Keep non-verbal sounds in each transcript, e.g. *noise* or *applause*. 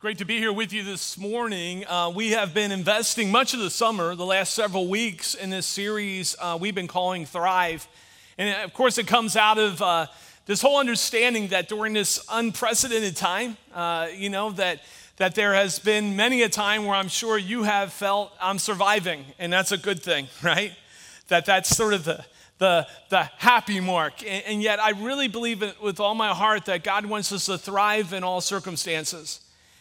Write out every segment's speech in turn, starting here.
Great to be here with you this morning. Uh, we have been investing much of the summer, the last several weeks, in this series uh, we've been calling Thrive. And of course, it comes out of uh, this whole understanding that during this unprecedented time, uh, you know, that, that there has been many a time where I'm sure you have felt I'm surviving, and that's a good thing, *laughs* right? That that's sort of the, the, the happy mark. And, and yet, I really believe it with all my heart that God wants us to thrive in all circumstances.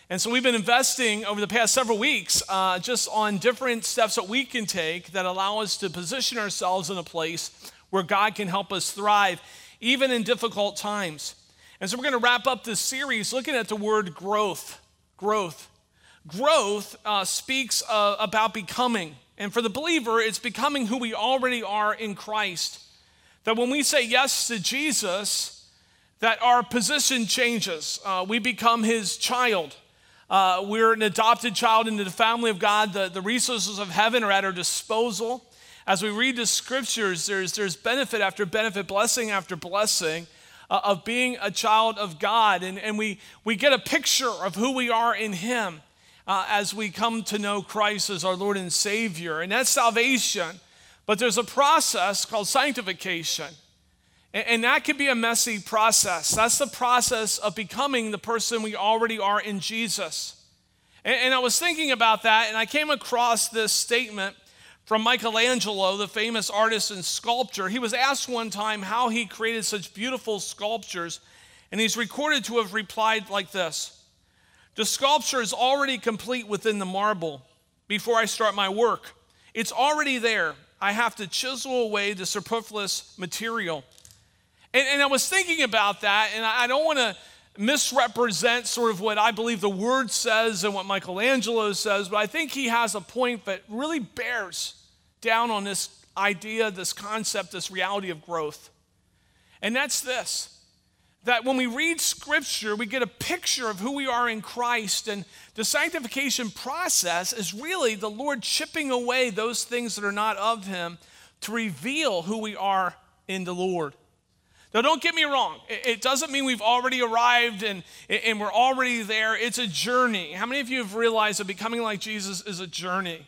And so we've been investing over the past several weeks uh, just on different steps that we can take that allow us to position ourselves in a place where God can help us thrive, even in difficult times. And so we're going to wrap up this series looking at the word growth. Growth. Growth uh, speaks uh, about becoming. And for the believer, it's becoming who we already are in Christ. That when we say yes to Jesus, that our position changes. Uh, we become his child. Uh, we're an adopted child into the family of God. The, the resources of heaven are at our disposal. As we read the scriptures, there's, there's benefit after benefit, blessing after blessing uh, of being a child of God. And, and we, we get a picture of who we are in Him uh, as we come to know Christ as our Lord and Savior. And that's salvation. But there's a process called sanctification. And that can be a messy process. That's the process of becoming the person we already are in Jesus. And, I was thinking about that, and I came across this statement from Michelangelo, the famous artist and sculptor. He was asked one time how he created such beautiful sculptures, and he's recorded to have replied like this The sculpture is already complete within the marble before I start my work. It's already there. I have to chisel away the superfluous material. And, and I was thinking about that, and I, I don't want to misrepresent sort of what I believe the word says and what Michelangelo says, but I think he has a point that really bears down on this idea, this concept, this reality of growth. And that's this that when we read scripture, we get a picture of who we are in Christ. And the sanctification process is really the Lord chipping away those things that are not of Him to reveal who we are in the Lord. Now, don't get me wrong. It doesn't mean we've already arrived and, and we're already there. It's a journey. How many of you have realized that becoming like Jesus is a journey?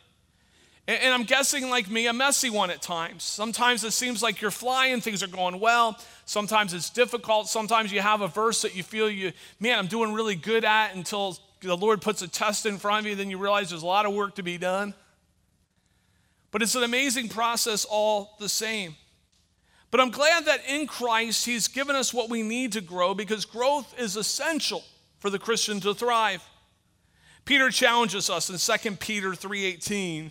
And I'm guessing, like me, a messy one at times. Sometimes it seems like you're flying, things are going well. Sometimes it's difficult. Sometimes you have a verse that you feel you, man, I'm doing really good at until the Lord puts a test in front of you, then you realize there's a lot of work to be done. But it's an amazing process all the same. But I'm glad that in Christ, He's given us what we need to grow because growth is essential for the Christian to thrive. Peter challenges us in 2 Peter 3:18.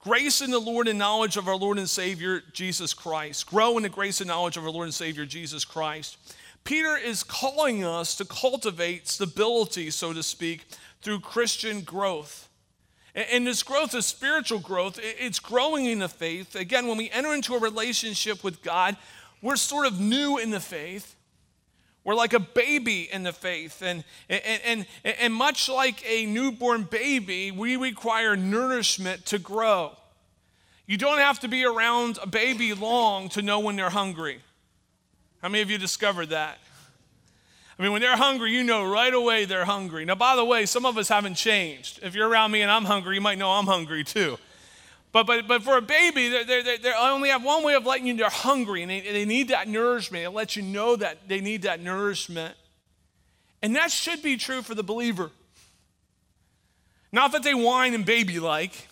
Grace in the Lord and knowledge of our Lord and Savior Jesus Christ. Grow in the grace and knowledge of our Lord and Savior Jesus Christ. Peter is calling us to cultivate stability, so to speak, through Christian growth. And this growth is spiritual growth. It's growing in the faith. Again, when we enter into a relationship with God, we're sort of new in the faith. We're like a baby in the faith. And, and, and, and much like a newborn baby, we require nourishment to grow. You don't have to be around a baby long to know when they're hungry. How many of you discovered that? I mean, when they're hungry, you know right away they're hungry. Now, by the way, some of us haven't changed. If you're around me and I'm hungry, you might know I'm hungry too. But, but, but for a baby, they only have one way of letting you know they're hungry and they, they need that nourishment. It lets you know that they need that nourishment. And that should be true for the believer. Not that they whine and baby like,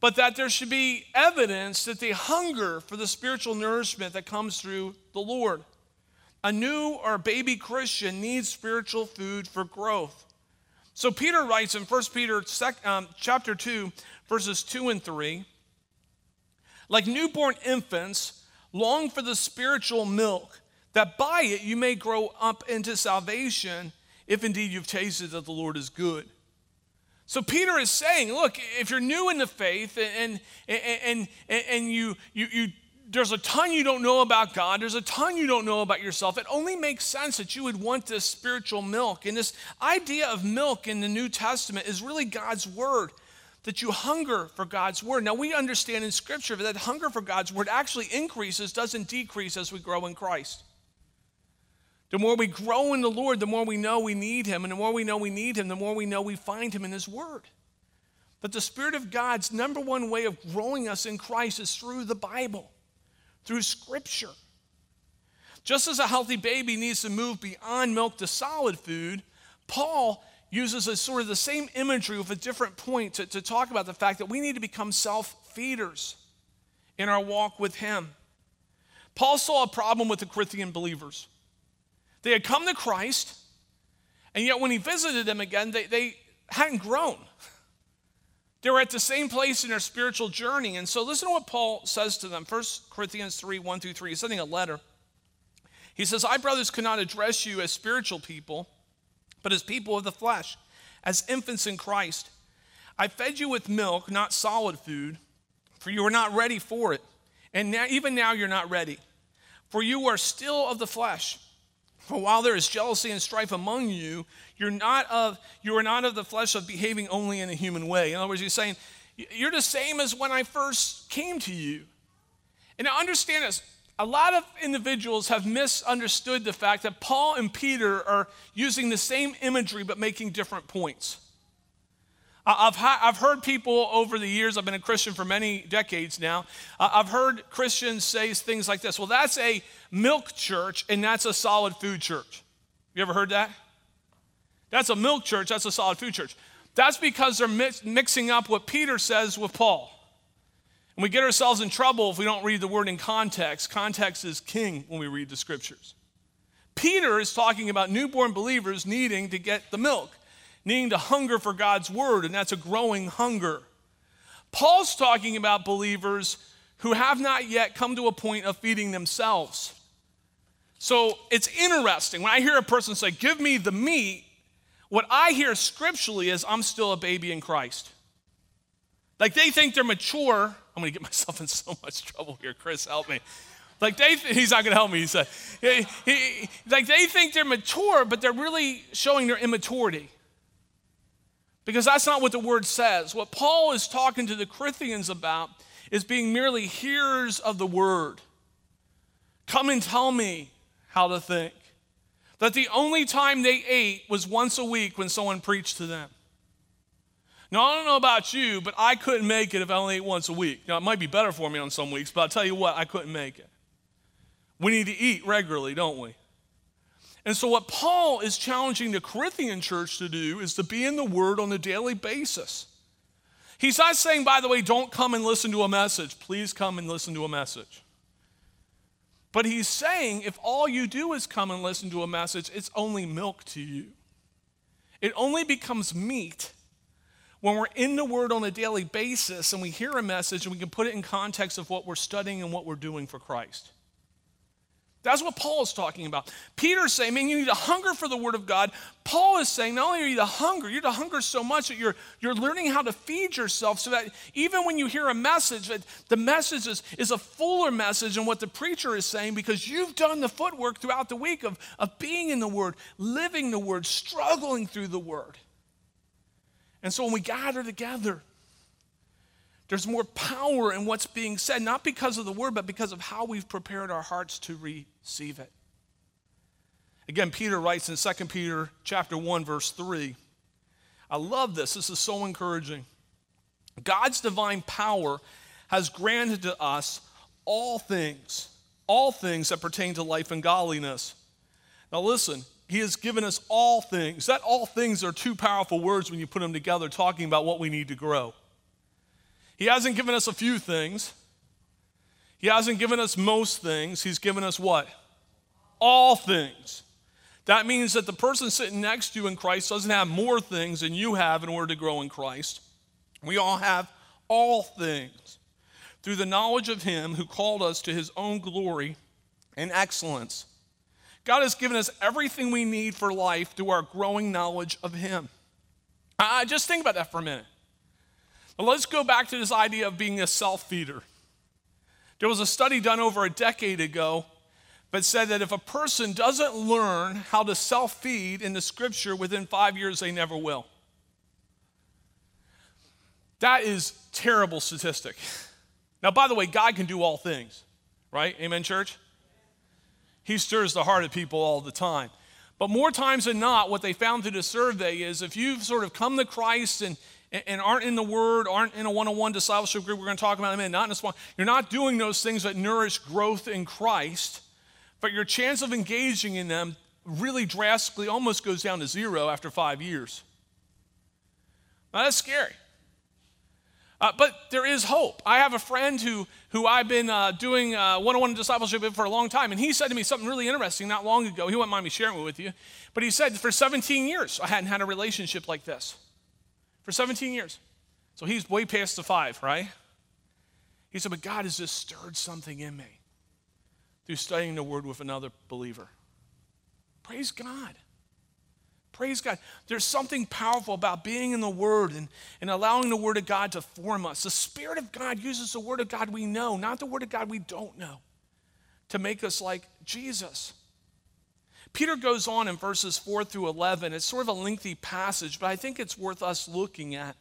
but that there should be evidence that they hunger for the spiritual nourishment that comes through the Lord. A new or baby Christian needs spiritual food for growth. So Peter writes in 1 Peter um, chapter 2, verses 2 and 3, like newborn infants, long for the spiritual milk, that by it you may grow up into salvation, if indeed you've tasted that the Lord is good. So Peter is saying, look, if you're new in the faith and, and, and, and, and you, you, you there's a ton you don't know about God, there's a ton you don't know about yourself. It only makes sense that you would want this spiritual milk. And this idea of milk in the New Testament is really God's word, that you hunger for God's word. Now, we understand in Scripture that hunger for God's word actually increases, doesn't decrease as we grow in Christ. The more we grow in the Lord, the more we know we need Him. And the more we know we need Him, the more we know we find Him in His Word. But the Spirit of God's number one way of growing us in Christ is through the Bible, through Scripture. Just as a healthy baby needs to move beyond milk to solid food, Paul uses a sort of the same imagery with a different point to, to talk about the fact that we need to become self feeders in our walk with Him. Paul saw a problem with the Corinthian believers. They had come to Christ, and yet when he visited them again, they, they hadn't grown. They were at the same place in their spiritual journey. And so listen to what Paul says to them. 1 Corinthians 3 1 through 3. He's sending a letter. He says, I, brothers, cannot address you as spiritual people, but as people of the flesh, as infants in Christ. I fed you with milk, not solid food, for you were not ready for it. And now, even now you're not ready, for you are still of the flesh. For while there is jealousy and strife among you, you're not of, you are not of the flesh of behaving only in a human way. In other words, he's saying, you're the same as when I first came to you. And now understand this. A lot of individuals have misunderstood the fact that Paul and Peter are using the same imagery but making different points. I've, I've heard people over the years, I've been a Christian for many decades now, I've heard Christians say things like this Well, that's a milk church and that's a solid food church. You ever heard that? That's a milk church, that's a solid food church. That's because they're mix- mixing up what Peter says with Paul. And we get ourselves in trouble if we don't read the word in context. Context is king when we read the scriptures. Peter is talking about newborn believers needing to get the milk needing to hunger for God's word, and that's a growing hunger. Paul's talking about believers who have not yet come to a point of feeding themselves. So it's interesting. When I hear a person say, Give me the meat, what I hear scripturally is, I'm still a baby in Christ. Like they think they're mature. I'm going to get myself in so much trouble here. Chris, help me. Like they, he's not going to help me. He said, he, he, like they think they're mature, but they're really showing their immaturity. Because that's not what the word says. What Paul is talking to the Corinthians about is being merely hearers of the word. Come and tell me how to think. That the only time they ate was once a week when someone preached to them. Now, I don't know about you, but I couldn't make it if I only ate once a week. Now, it might be better for me on some weeks, but I'll tell you what, I couldn't make it. We need to eat regularly, don't we? And so, what Paul is challenging the Corinthian church to do is to be in the Word on a daily basis. He's not saying, by the way, don't come and listen to a message. Please come and listen to a message. But he's saying, if all you do is come and listen to a message, it's only milk to you. It only becomes meat when we're in the Word on a daily basis and we hear a message and we can put it in context of what we're studying and what we're doing for Christ. That's what Paul is talking about. Peter's saying, man, you need to hunger for the word of God. Paul is saying, not only are you to hunger, you're to hunger so much that you're, you're learning how to feed yourself so that even when you hear a message, that the message is, is a fuller message than what the preacher is saying because you've done the footwork throughout the week of, of being in the word, living the word, struggling through the word. And so when we gather together, there's more power in what's being said, not because of the word, but because of how we've prepared our hearts to receive it. Again, Peter writes in 2 Peter chapter 1, verse 3. I love this. This is so encouraging. God's divine power has granted to us all things, all things that pertain to life and godliness. Now, listen, He has given us all things. That all things are two powerful words when you put them together, talking about what we need to grow. He hasn't given us a few things. He hasn't given us most things. He's given us what? All things. That means that the person sitting next to you in Christ doesn't have more things than you have in order to grow in Christ. We all have all things through the knowledge of Him who called us to His own glory and excellence. God has given us everything we need for life through our growing knowledge of Him. I just think about that for a minute. But let's go back to this idea of being a self feeder. There was a study done over a decade ago that said that if a person doesn't learn how to self feed in the scripture within five years, they never will. That is terrible statistic. Now, by the way, God can do all things, right? Amen, church? He stirs the heart of people all the time. But more times than not, what they found through the survey is if you've sort of come to Christ and, and aren't in the Word, aren't in a one on one discipleship group, we're going to talk about in a minute, not in a small, you're not doing those things that nourish growth in Christ, but your chance of engaging in them really drastically almost goes down to zero after five years. Now, that's scary. Uh, but there is hope. I have a friend who, who I've been uh, doing one on one discipleship with for a long time, and he said to me something really interesting not long ago. He wouldn't mind me sharing it with you. But he said, For 17 years, I hadn't had a relationship like this. For 17 years. So he's way past the five, right? He said, But God has just stirred something in me through studying the word with another believer. Praise God. Praise God. There's something powerful about being in the Word and, and allowing the Word of God to form us. The Spirit of God uses the Word of God we know, not the Word of God we don't know, to make us like Jesus. Peter goes on in verses 4 through 11. It's sort of a lengthy passage, but I think it's worth us looking at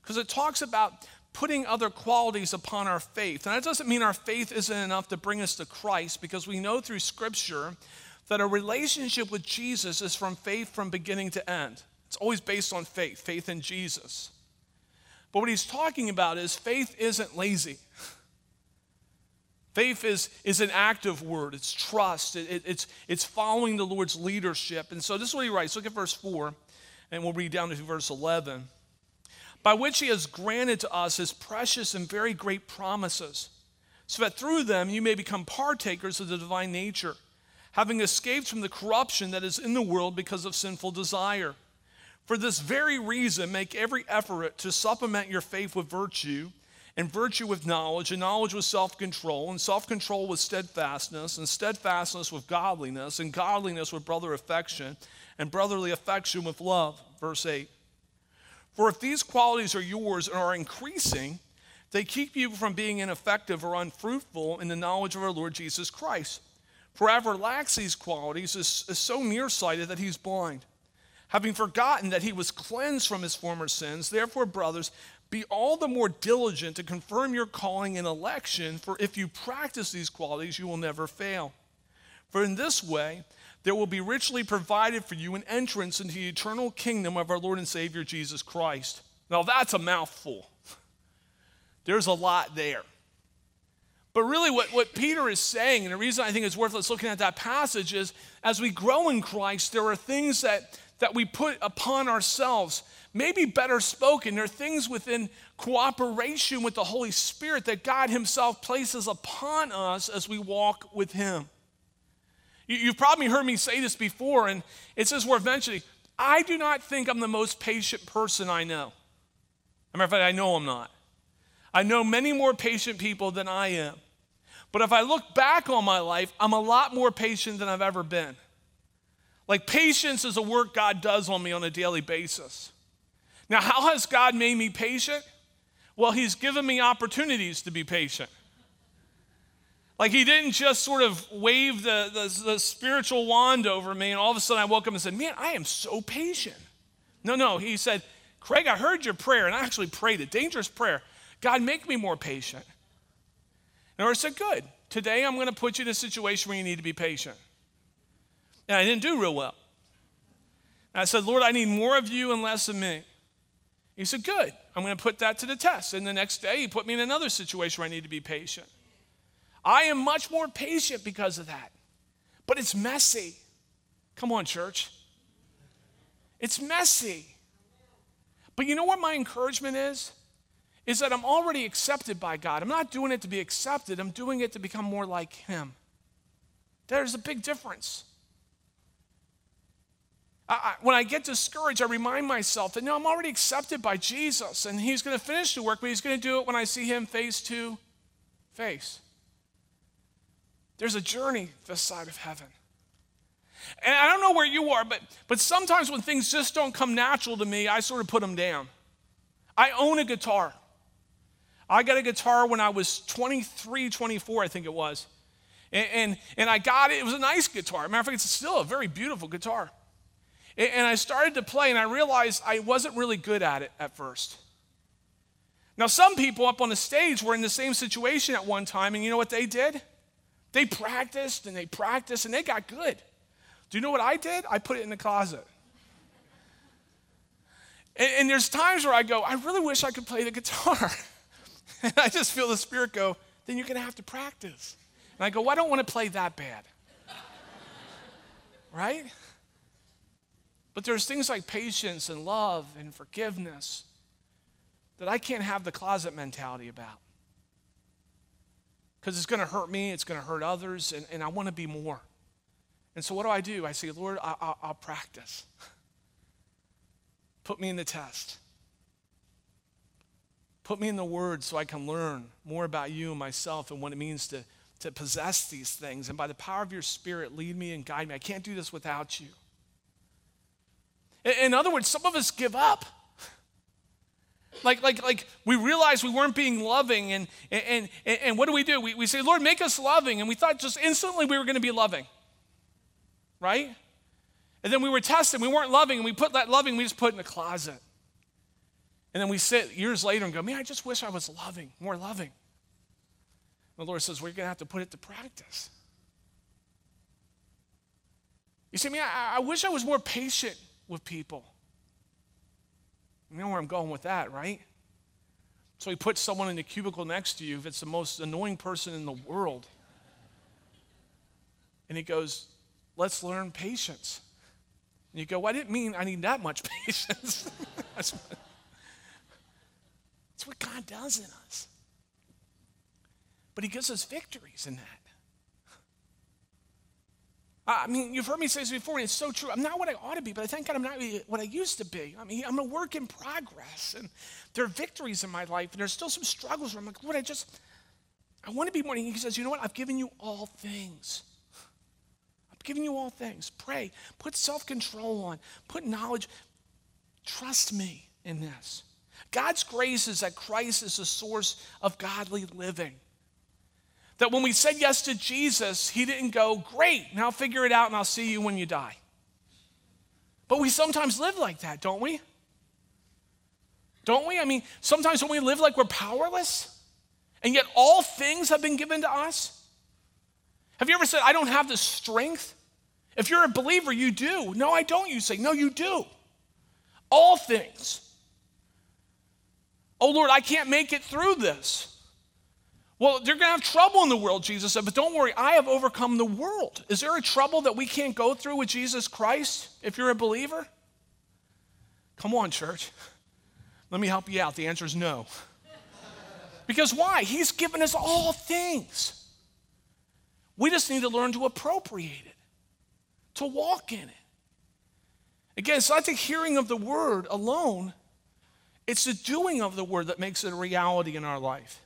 because it talks about putting other qualities upon our faith. And that doesn't mean our faith isn't enough to bring us to Christ because we know through Scripture that a relationship with Jesus is from faith from beginning to end. It's always based on faith, faith in Jesus. But what he's talking about is faith isn't lazy. *laughs* Faith is, is an active word, it's trust, it, it, it's, it's following the Lord's leadership. And so this is what he writes. Look at verse 4, and we'll read down to verse 11. By which he has granted to us his precious and very great promises, so that through them you may become partakers of the divine nature having escaped from the corruption that is in the world because of sinful desire. For this very reason, make every effort to supplement your faith with virtue, and virtue with knowledge, and knowledge with self control, and self control with steadfastness, and steadfastness with godliness, and godliness with brother affection, and brotherly affection with love. Verse 8. For if these qualities are yours and are increasing, they keep you from being ineffective or unfruitful in the knowledge of our Lord Jesus Christ. For whoever lacks these qualities is, is so nearsighted that he's blind, having forgotten that he was cleansed from his former sins. Therefore, brothers, be all the more diligent to confirm your calling and election, for if you practice these qualities, you will never fail. For in this way, there will be richly provided for you an entrance into the eternal kingdom of our Lord and Savior Jesus Christ. Now, that's a mouthful. *laughs* There's a lot there. But really, what, what Peter is saying, and the reason I think it's worth us looking at that passage is as we grow in Christ, there are things that, that we put upon ourselves, maybe better spoken. There are things within cooperation with the Holy Spirit that God Himself places upon us as we walk with Him. You, you've probably heard me say this before, and it's just worth eventually, I do not think I'm the most patient person I know. As a matter of fact, I know I'm not. I know many more patient people than I am. But if I look back on my life, I'm a lot more patient than I've ever been. Like, patience is a work God does on me on a daily basis. Now, how has God made me patient? Well, He's given me opportunities to be patient. Like, He didn't just sort of wave the, the, the spiritual wand over me, and all of a sudden I woke up and said, Man, I am so patient. No, no, He said, Craig, I heard your prayer, and I actually prayed a dangerous prayer. God, make me more patient. And I said, Good. Today I'm going to put you in a situation where you need to be patient. And I didn't do real well. And I said, Lord, I need more of you and less of me. He said, Good. I'm going to put that to the test. And the next day, he put me in another situation where I need to be patient. I am much more patient because of that. But it's messy. Come on, church. It's messy. But you know what my encouragement is? is that I'm already accepted by God. I'm not doing it to be accepted, I'm doing it to become more like Him. There's a big difference. I, when I get discouraged, I remind myself that no, I'm already accepted by Jesus, and He's going to finish the work, but He's going to do it when I see Him face to face. There's a journey this side of heaven. And I don't know where you are, but, but sometimes when things just don't come natural to me, I sort of put them down. I own a guitar. I got a guitar when I was 23, 24, I think it was. And, and, and I got it. It was a nice guitar. Matter of fact, it's still a very beautiful guitar. And, I started to play, and I realized I wasn't really good at it at first. Now, some people up on the stage were in the same situation at one time, and you know what they did? They practiced and they practiced and they got good. Do you know what I did? I put it in the closet. And, and there's times where I go, I really wish I could play the guitar. *laughs* and I just feel the Spirit go, then you're going to have to practice. And I go, well, I don't want to play that bad. *laughs* right? But there's things like patience and love and forgiveness that I can't have the closet mentality about. Because it's going to hurt me, it's going to hurt others, and, and I want to be more. And so what do I do? I say, Lord, I, will practice. Put me in the test. Put me in the Word so I can learn more about you and myself and what it means to, to possess these things. And by the power of your Spirit, lead me and guide me. I can't do this without you. In, other words, some of us give up. Like, like, like we realized we weren't being loving, and, and, and, and what do we do? We, we say, Lord, make us loving. And we thought just instantly we were going to be loving, right? And then we were tested, we weren't loving, and we put that loving, we just put in the closet. And then we sit years later and go, man, I just wish I was loving, more loving. And The Lord says, we're going to have to put it to practice. You see, man, I, I wish I was more patient with people. You know where I'm going with that, right? So he puts someone in the cubicle next to you if it's the most annoying person in the world. And he goes, Let's learn patience. And you go, well, I didn't mean I need that much *laughs* patience. *laughs* that's, what, that's what God does in us. But he gives us victories in that. I mean, you've heard me say this before, and it's so true. I'm not what I ought to be, but I thank God I'm not what I used to be. I mean, I'm a work in progress, and there are victories in my life, and there's still some struggles where I'm like, Lord, I just, I want to be more. And he says, you know what? I've given you all things. I've given you all things. Pray. Put self control on. Put knowledge. Trust me in this. God's grace is that Christ is the source of godly living. That when we said yes to Jesus, He didn't go, Great, now figure it out and I'll see you when you die. But we sometimes live like that, don't we? Don't we? I mean, sometimes when we live like we're powerless, and yet all things have been given to us. Have you ever said, I don't have the strength? If you're a believer, you do. No, I don't, you say. No, you do. All things. Oh, Lord, I can't make it through this. Well, they're going to have trouble in the world, Jesus said, but don't worry, I have overcome the world. Is there a trouble that we can't go through with Jesus Christ if you're a believer? Come on, church. Let me help you out. The answer is no. Because why? He's given us all things. We just need to learn to appropriate it, to walk in it. Again, it's not the hearing of the word alone, it's the doing of the word that makes it a reality in our life.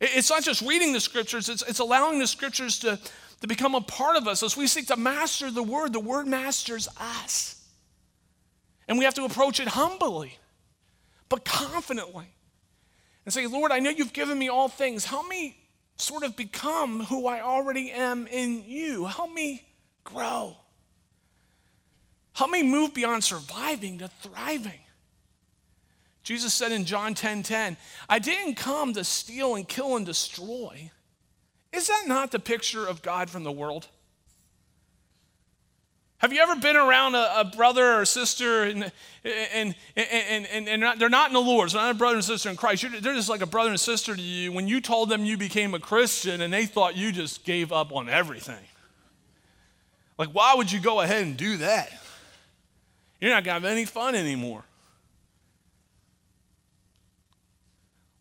It's not just reading the scriptures, it's, it's allowing the scriptures to, to become a part of us. As we seek to master the word, the word masters us. And we have to approach it humbly, but confidently. And say, Lord, I know you've given me all things. Help me sort of become who I already am in you. Help me grow. Help me move beyond surviving to thriving. Jesus said in John 10 10, I didn't come to steal and kill and destroy. Is that not the picture of God from the world? Have you ever been around a, a brother or sister and, and, and, and, and not, they're not in the Lord, they're not a brother and sister in Christ. You're, they're just like a brother and sister to you when you told them you became a Christian and they thought you just gave up on everything. Like, why would you go ahead and do that? You're not going to have any fun anymore.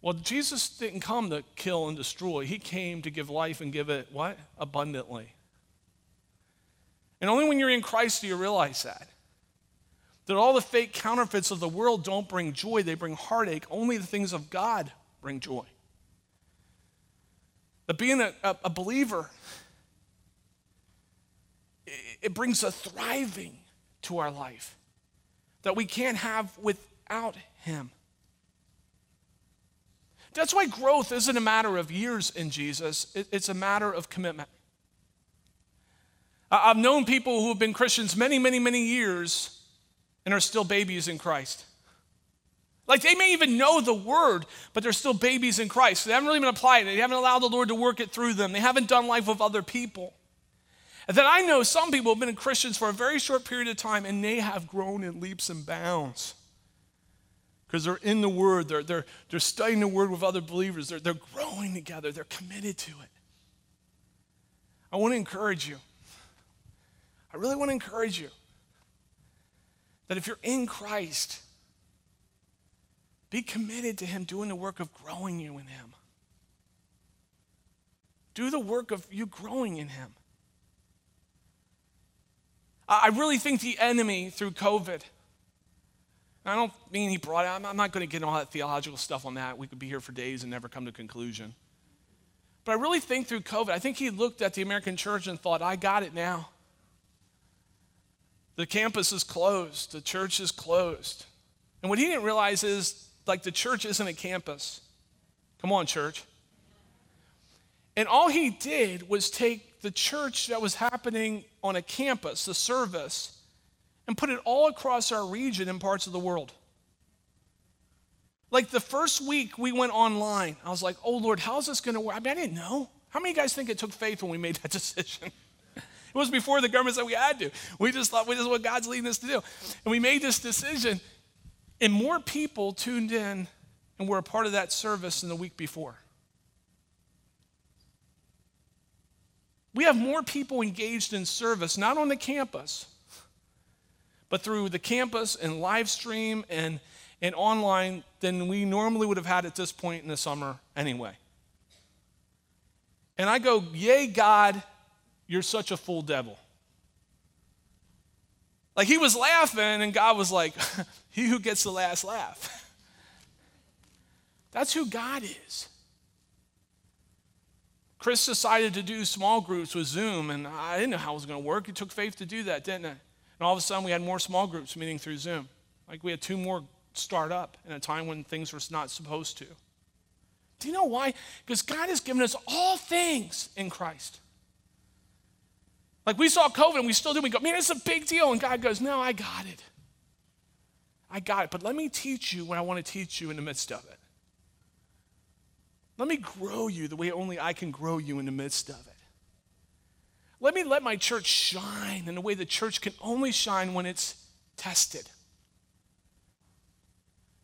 Well, Jesus didn't come to kill and destroy. He came to give life and give it what? Abundantly. And only when you're in Christ do you realize that. That all the fake counterfeits of the world don't bring joy, they bring heartache. Only the things of God bring joy. That being a, a, a believer, it, it brings a thriving to our life that we can't have without Him. That's why growth isn't a matter of years in Jesus, it's a matter of commitment. I've known people who have been Christians many, many, many years and are still babies in Christ. Like they may even know the word, but they're still babies in Christ. They haven't really been applying it. They haven't allowed the Lord to work it through them. They haven't done life with other people. And then I know some people have been Christians for a very short period of time and they have grown in leaps and bounds. Because they're in the Word, they're, they're, they're studying the Word with other believers, they're, they're growing together, they're committed to it. I want to encourage you. I really want to encourage you that if you're in Christ, be committed to Him doing the work of growing you in Him. Do the work of you growing in Him. I really think the enemy through COVID, I don't mean he brought it, I'm not going to get all that theological stuff on that. We could be here for days and never come to a conclusion. But I really think through COVID, I think he looked at the American church and thought, I got it now. The campus is closed, the church is closed. And what he didn't realize is like the church isn't a campus. Come on, church. And all he did was take the church that was happening on a campus, the service, and put it all across our region and parts of the world. Like the first week we went online, I was like, oh Lord, how's this going to work? I mean, I didn't know. How many of you guys think it took faith when we made that *laughs* decision? it was before the government said we had to. We just thought, this is what God's leading us to do. And we made this decision, and more people tuned in and were a part of that service than the week before. We have more people engaged in service, not on the campus, but through the campus and live stream and, and online than we normally would have had at this point in the summer anyway. And I go, Yay, God, you're such a fool devil. Like he was laughing, and God was like, *laughs* He who gets the last laugh. *laughs* That's who God is. Chris decided to do small groups with Zoom, and I didn't know how it was going to work. It took faith to do that, didn't it? And all of a sudden, we had more small groups meeting through Zoom. Like we had two more start up in a time when things were not supposed to. Do you know why? Because God has given us all things in Christ. Like we saw COVID and we still do. We go, man, it's a big deal. And God goes, no, I got it. I got it. But let me teach you what I want to teach you in the midst of it. Let me grow you the way only I can grow you in the midst of it. Let me let my church shine in a way the church can only shine when it's tested.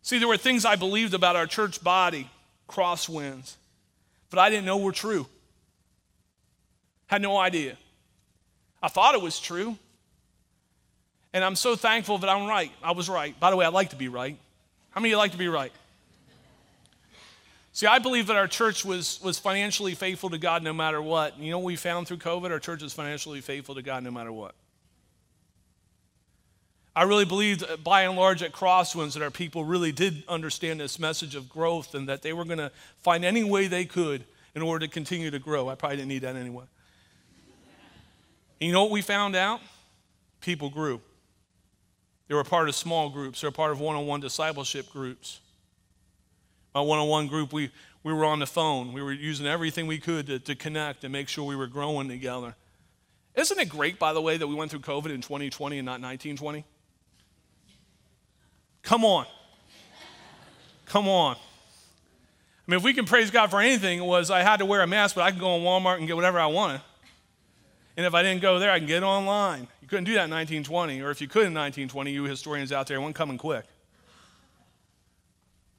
See, there were things I believed about our church body, crosswinds, but I didn't know were true. Had no idea. I thought it was true. And I'm so thankful that I'm right. I was right. By the way, I like to be right. How many of you like to be right? See, I believe that our church was, was financially faithful to God no matter what. You know what we found through COVID? Our church is financially faithful to God no matter what. I really believed, uh, by and large, at Crosswinds that our people really did understand this message of growth and that they were going to find any way they could in order to continue to grow. I probably didn't need that anyway. And you know what we found out? People grew. They were part of small groups, they were part of one on one discipleship groups. My one on one group, we, we were on the phone. We were using everything we could to, to connect and make sure we were growing together. Isn't it great, by the way, that we went through COVID in 2020 and not 1920? Come on. Come on. I mean, if we can praise God for anything, it was I had to wear a mask, but I could go in Walmart and get whatever I wanted. And if I didn't go there, I can get online. You couldn't do that in 1920, or if you could in 1920, you historians out there, it wasn't coming quick.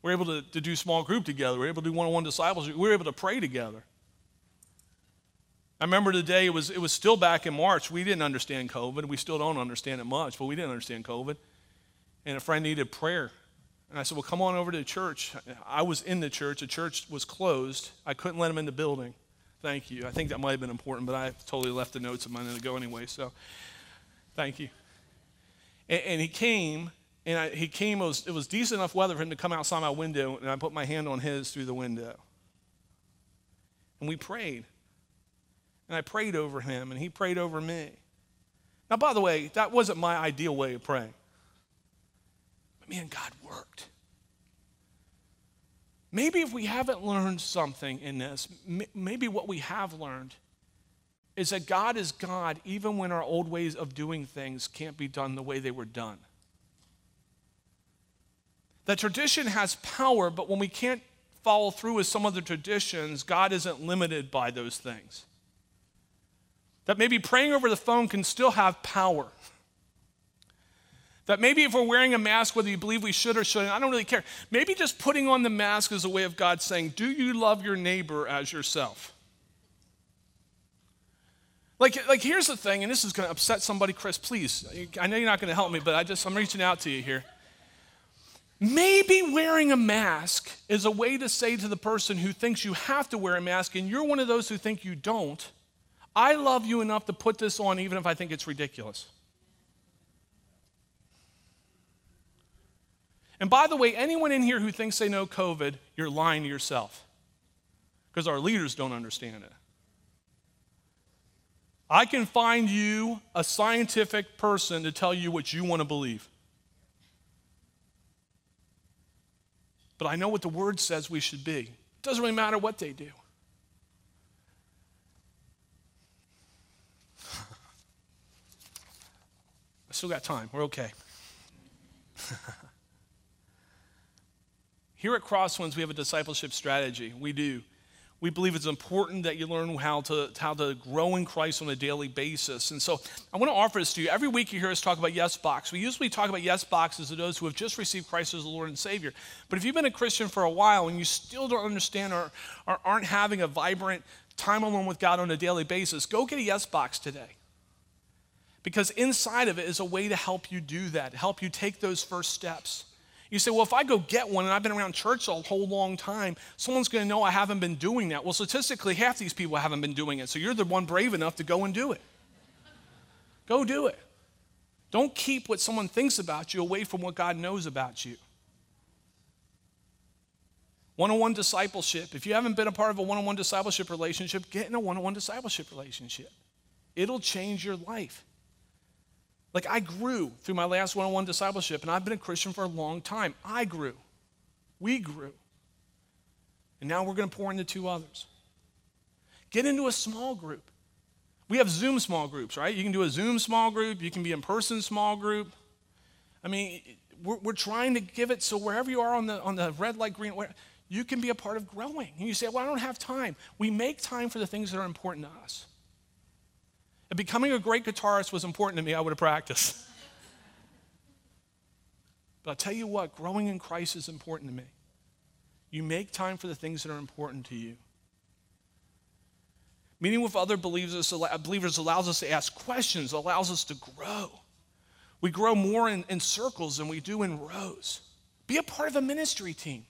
We're able to, to do small group together. We're able to do one on one disciples. We're able to pray together. I remember the day, it was, it was still back in March. We didn't understand COVID. We still don't understand it much, but we didn't understand COVID. And a friend needed prayer. And I said, Well, come on over to the church. I was in the church. The church was closed. I couldn't let him in the building. Thank you. I think that might have been important, but I totally left the notes of mine to go anyway. So thank you. And, and he came, and I, he came, it was, it was decent enough weather for him to come outside my window, and I put my hand on his through the window. And we prayed. And I prayed over him, and he prayed over me. Now, by the way, that wasn't my ideal way of praying. But man, God worked. Maybe if we haven't learned something in this, maybe what we have learned is that God is God even when our old ways of doing things can't be done the way they were done. That tradition has power, but when we can't follow through with some of the traditions, God isn't limited by those things. That maybe praying over the phone can still have power. That maybe if we're wearing a mask, whether you believe we should or shouldn't, I don't really care. Maybe just putting on the mask is a way of God saying, Do you love your neighbor as yourself? Like, like here's the thing, and this is going to upset somebody, Chris, please. I know you're not going to help me, but I just, I'm reaching out to you here. Maybe wearing a mask is a way to say to the person who thinks you have to wear a mask, and you're one of those who think you don't, I love you enough to put this on even if I think it's ridiculous. And by the way, anyone in here who thinks they know COVID, you're lying to yourself because our leaders don't understand it. I can find you a scientific person to tell you what you want to believe. But I know what the word says we should be. It doesn't really matter what they do. I still got time. We're okay. *laughs* Here at Crosswinds, we have a discipleship strategy. We do. We believe it's important that you learn how to, how to grow in Christ on a daily basis. And so I want to offer this to you. Every week you hear us talk about Yes Box. We usually talk about Yes Boxes to those who have just received Christ as the Lord and Savior. But if you've been a Christian for a while and you still don't understand or, or aren't having a vibrant time alone with God on a daily basis, go get a Yes Box today. Because inside of it is a way to help you do that, help you take those first steps. You say, well, if I go get one and I've been around church a whole long time, someone's going to know I haven't been doing that. Well, statistically, half these people haven't been doing it. So you're the one brave enough to go and do it. Go do it. Don't keep what someone thinks about you away from what God knows about you. One on one discipleship. If you haven't been a part of a one on one discipleship relationship, get in a one on one discipleship relationship. It'll change your life. Like I grew through my last one on one discipleship, and I've been a Christian for a long time. I grew. We grew. And now we're going to pour into two others. Get into a small group. We have Zoom small groups, right? You can do a Zoom small group, you can be in person small group. I mean, we're, we're trying to give it so wherever you are on the, on the red, light, green, where, you can be a part of growing. And you say, Well, I don't have time. We make time for the things that are important to us. If becoming a great guitarist was important to me, I would have practiced. *laughs* but I'll tell you what, growing in Christ is important to me. You make time for the things that are important to you. Meeting with other believers, believers allows us to ask questions, allows us to grow. We grow more in, in circles than we do in rows. Be a part of a ministry team.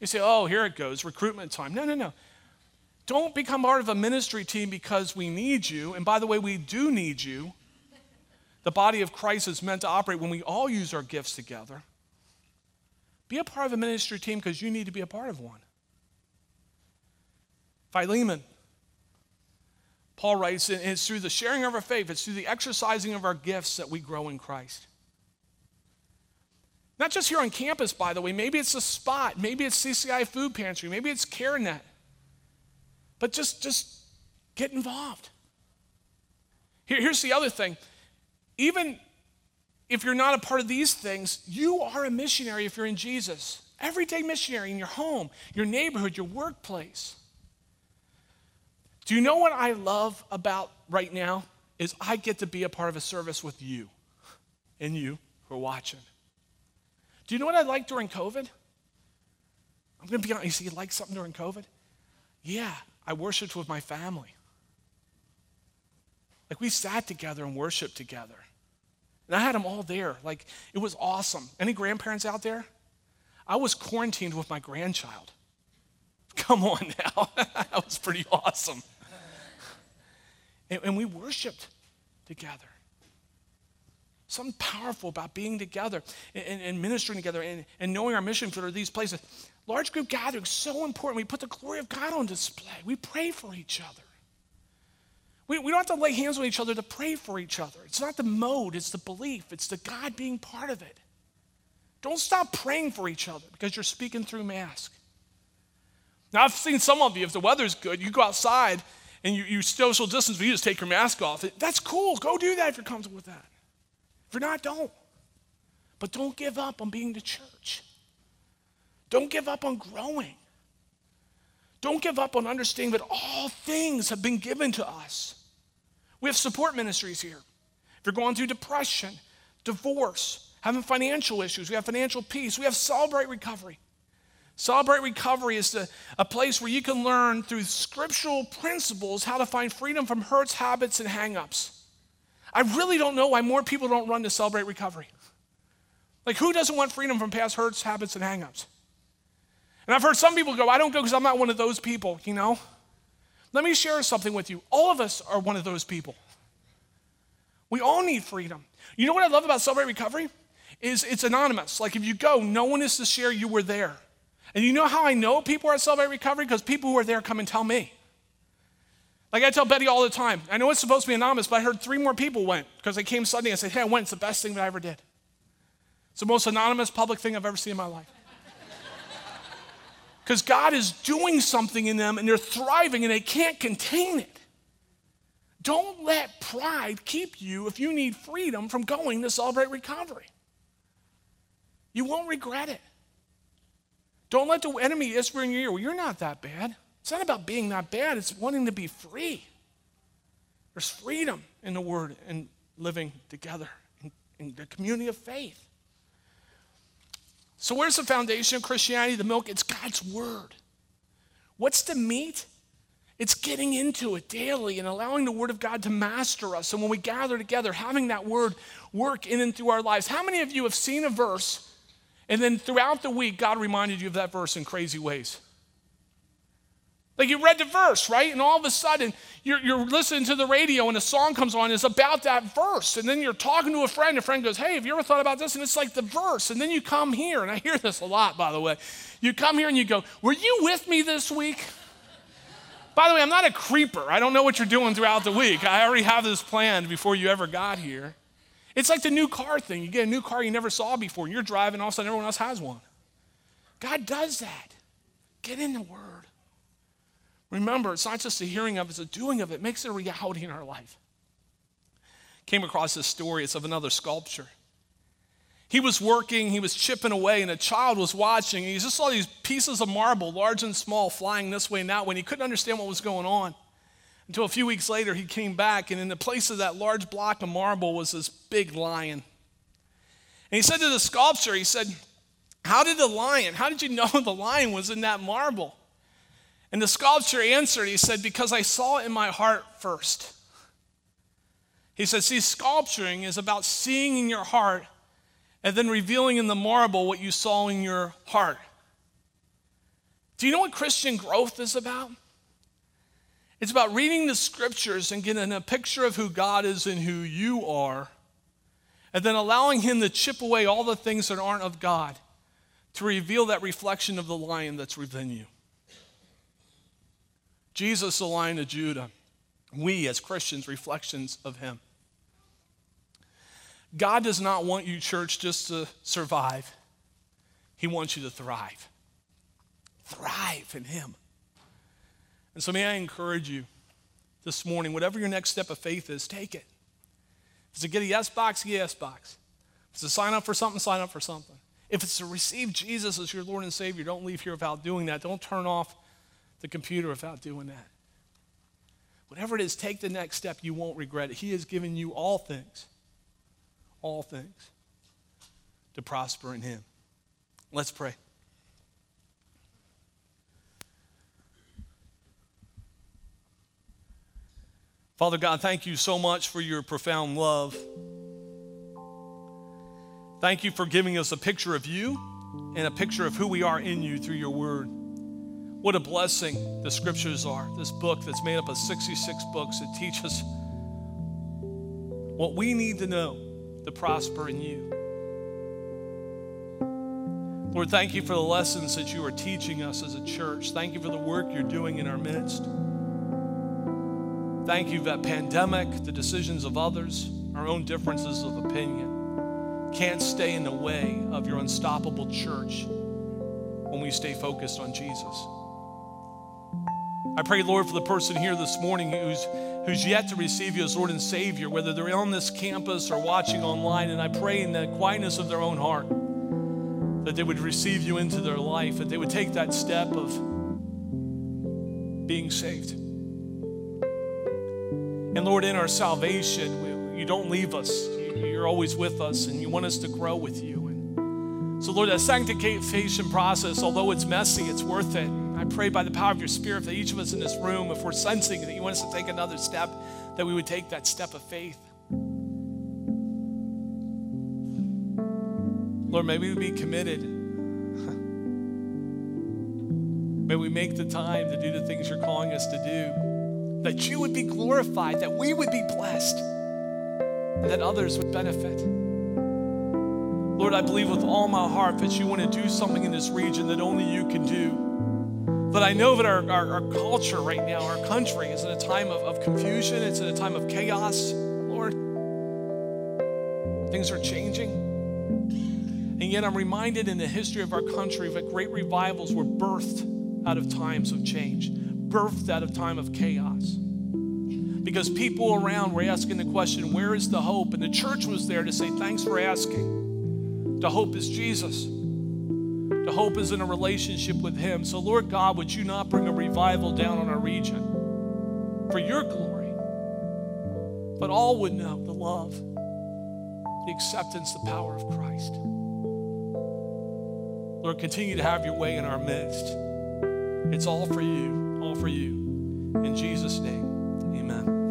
You say, oh, here it goes, recruitment time. No, no, no. Don't become part of a ministry team because we need you. And by the way, we do need you. The body of Christ is meant to operate when we all use our gifts together. Be a part of a ministry team because you need to be a part of one. Philemon. Paul writes, it's through the sharing of our faith, it's through the exercising of our gifts that we grow in Christ. Not just here on campus, by the way. Maybe it's a spot. Maybe it's CCI Food Pantry. Maybe it's CareNet. But just, just get involved. Here, here's the other thing. Even if you're not a part of these things, you are a missionary if you're in Jesus. Everyday missionary in your home, your neighborhood, your workplace. Do you know what I love about right now? Is I get to be a part of a service with you and you who are watching. Do you know what I like during COVID? I'm going to be honest. You see, you like something during COVID? Yeah, I worshiped with my family. Like we sat together and worshiped together. And I had them all there. Like it was awesome. Any grandparents out there? I was quarantined with my grandchild. *laughs* Come on now. *laughs* that was pretty awesome. And, and we worshiped together. Something powerful about being together and, and ministering together and, and knowing our mission for these places. Large group gatherings so important. We put the glory of God on display. We pray for each other. We, we don't have to lay hands on each other to pray for each other. It's not the mode, it's the belief, it's the God being part of it. Don't stop praying for each other because you're speaking through mask. Now, I've seen some of you, if the weather's good, you go outside and you, you social distance, but you just take your mask off. That's cool. Go do that if you're comfortable with that. If you're not, don't. But don't give up on being the church. Don't give up on growing. Don't give up on understanding that all things have been given to us. We have support ministries here. If you're going through depression, divorce, having financial issues, we have financial peace, we have Celebrate Recovery. Celebrate Recovery is a, a place where you can learn through scriptural principles how to find freedom from hurts, habits, and hangups. I really don't know why more people don't run to Celebrate Recovery. Like, who doesn't want freedom from past hurts, habits, and hangups? And I've heard some people go, I don't go because I'm not one of those people, you know? Let me share something with you. All of us are one of those people. We all need freedom. You know what I love about Celebrate Recovery? Is it's anonymous. Like if you go, no one is to share you were there. And you know how I know people are at Celebrate Recovery? Because people who are there come and tell me. Like I tell Betty all the time, I know it's supposed to be anonymous, but I heard three more people went because they came Sunday and said, Hey, I went. It's the best thing that I ever did. It's the most anonymous public thing I've ever seen in my life. Because God is doing something in them and they're thriving and they can't contain it. Don't let pride keep you if you need freedom from going to celebrate recovery. You won't regret it. Don't let the enemy whisper in your ear, well, you're not that bad. It's not about being that bad, it's wanting to be free. There's freedom in the word and living together in, in the community of faith. So, where's the foundation of Christianity? The milk? It's God's word. What's the meat? It's getting into it daily and allowing the Word of God to master us. And when we gather together, having that Word work in and through our lives. How many of you have seen a verse and then throughout the week, God reminded you of that verse in crazy ways? Like you read the verse, right? And all of a sudden, you're, you're listening to the radio and a song comes on, it's about that verse. And then you're talking to a friend, a friend goes, Hey, have you ever thought about this? And it's like the verse. And then you come here, and I hear this a lot, by the way. You come here and you go, Were you with me this week? By the way, I'm not a creeper. I don't know what you're doing throughout the week. I already have this planned before you ever got here. It's like the new car thing. You get a new car you never saw before, and you're driving, all of a sudden everyone else has one. God does that. Get in the Word. Remember, it's not just a hearing of it, it's a doing of it. it makes it a reality in our life. Came across this story, it's of another sculpture. He was working, he was chipping away, and a child was watching. And he just saw these pieces of marble, large and small, flying this way and that way. And he couldn't understand what was going on. Until a few weeks later, he came back, and in the place of that large block of marble was this big lion. And he said to the sculptor, he said, How did the lion, how did you know *laughs* the lion was in that marble? And the sculptor answered, he said, Because I saw in my heart first. He said, See, sculpturing is about seeing in your heart and then revealing in the marble what you saw in your heart. Do you know what Christian growth is about? It's about reading the scriptures and getting a picture of who God is and who you are, and then allowing Him to chip away all the things that aren't of God to reveal that reflection of the lion that's within you. Jesus, the lion of Judah, we as Christians, reflections of Him. God does not want you, church, just to survive. He wants you to thrive. Thrive in Him. And so, may I encourage you this morning, whatever your next step of faith is, take it. If it's to get a yes box, get a yes box. If it's to sign up for something, sign up for something. If it's to receive Jesus as your Lord and Savior, don't leave here without doing that. Don't turn off the computer without doing that. Whatever it is, take the next step. You won't regret it. He has given you all things all things to prosper in Him. Let's pray. Father God, thank you so much for your profound love. Thank you for giving us a picture of you and a picture of who we are in you through your word. What a blessing the scriptures are. This book that's made up of 66 books that teach us what we need to know to prosper in you. Lord, thank you for the lessons that you are teaching us as a church. Thank you for the work you're doing in our midst. Thank you that pandemic, the decisions of others, our own differences of opinion can't stay in the way of your unstoppable church when we stay focused on Jesus. I pray, Lord, for the person here this morning who's who's yet to receive you as Lord and Savior, whether they're on this campus or watching online, and I pray in the quietness of their own heart that they would receive you into their life, that they would take that step of being saved. And Lord, in our salvation, you don't leave us. You're always with us, and you want us to grow with you. And so, Lord, that sanctification process, although it's messy, it's worth it. I pray by the power of your Spirit that each of us in this room, if we're sensing that you want us to take another step, that we would take that step of faith. Lord, may we be committed. *laughs* may we make the time to do the things you're calling us to do. That you would be glorified, that we would be blessed, and that others would benefit. Lord, I believe with all my heart that you want to do something in this region that only you can do. But I know that our, our, our culture right now, our country, is in a time of, of confusion, it's in a time of chaos, Lord. Things are changing. And yet, I'm reminded in the history of our country that great revivals were birthed out of times of change, birthed out of time of chaos. Because people around were asking the question, Where is the hope? And the church was there to say, Thanks for asking. The hope is Jesus. The hope is in a relationship with Him. So, Lord God, would you not bring a revival down on our region for your glory? But all would know the love, the acceptance, the power of Christ. Lord, continue to have your way in our midst. It's all for you, all for you. In Jesus' name, amen.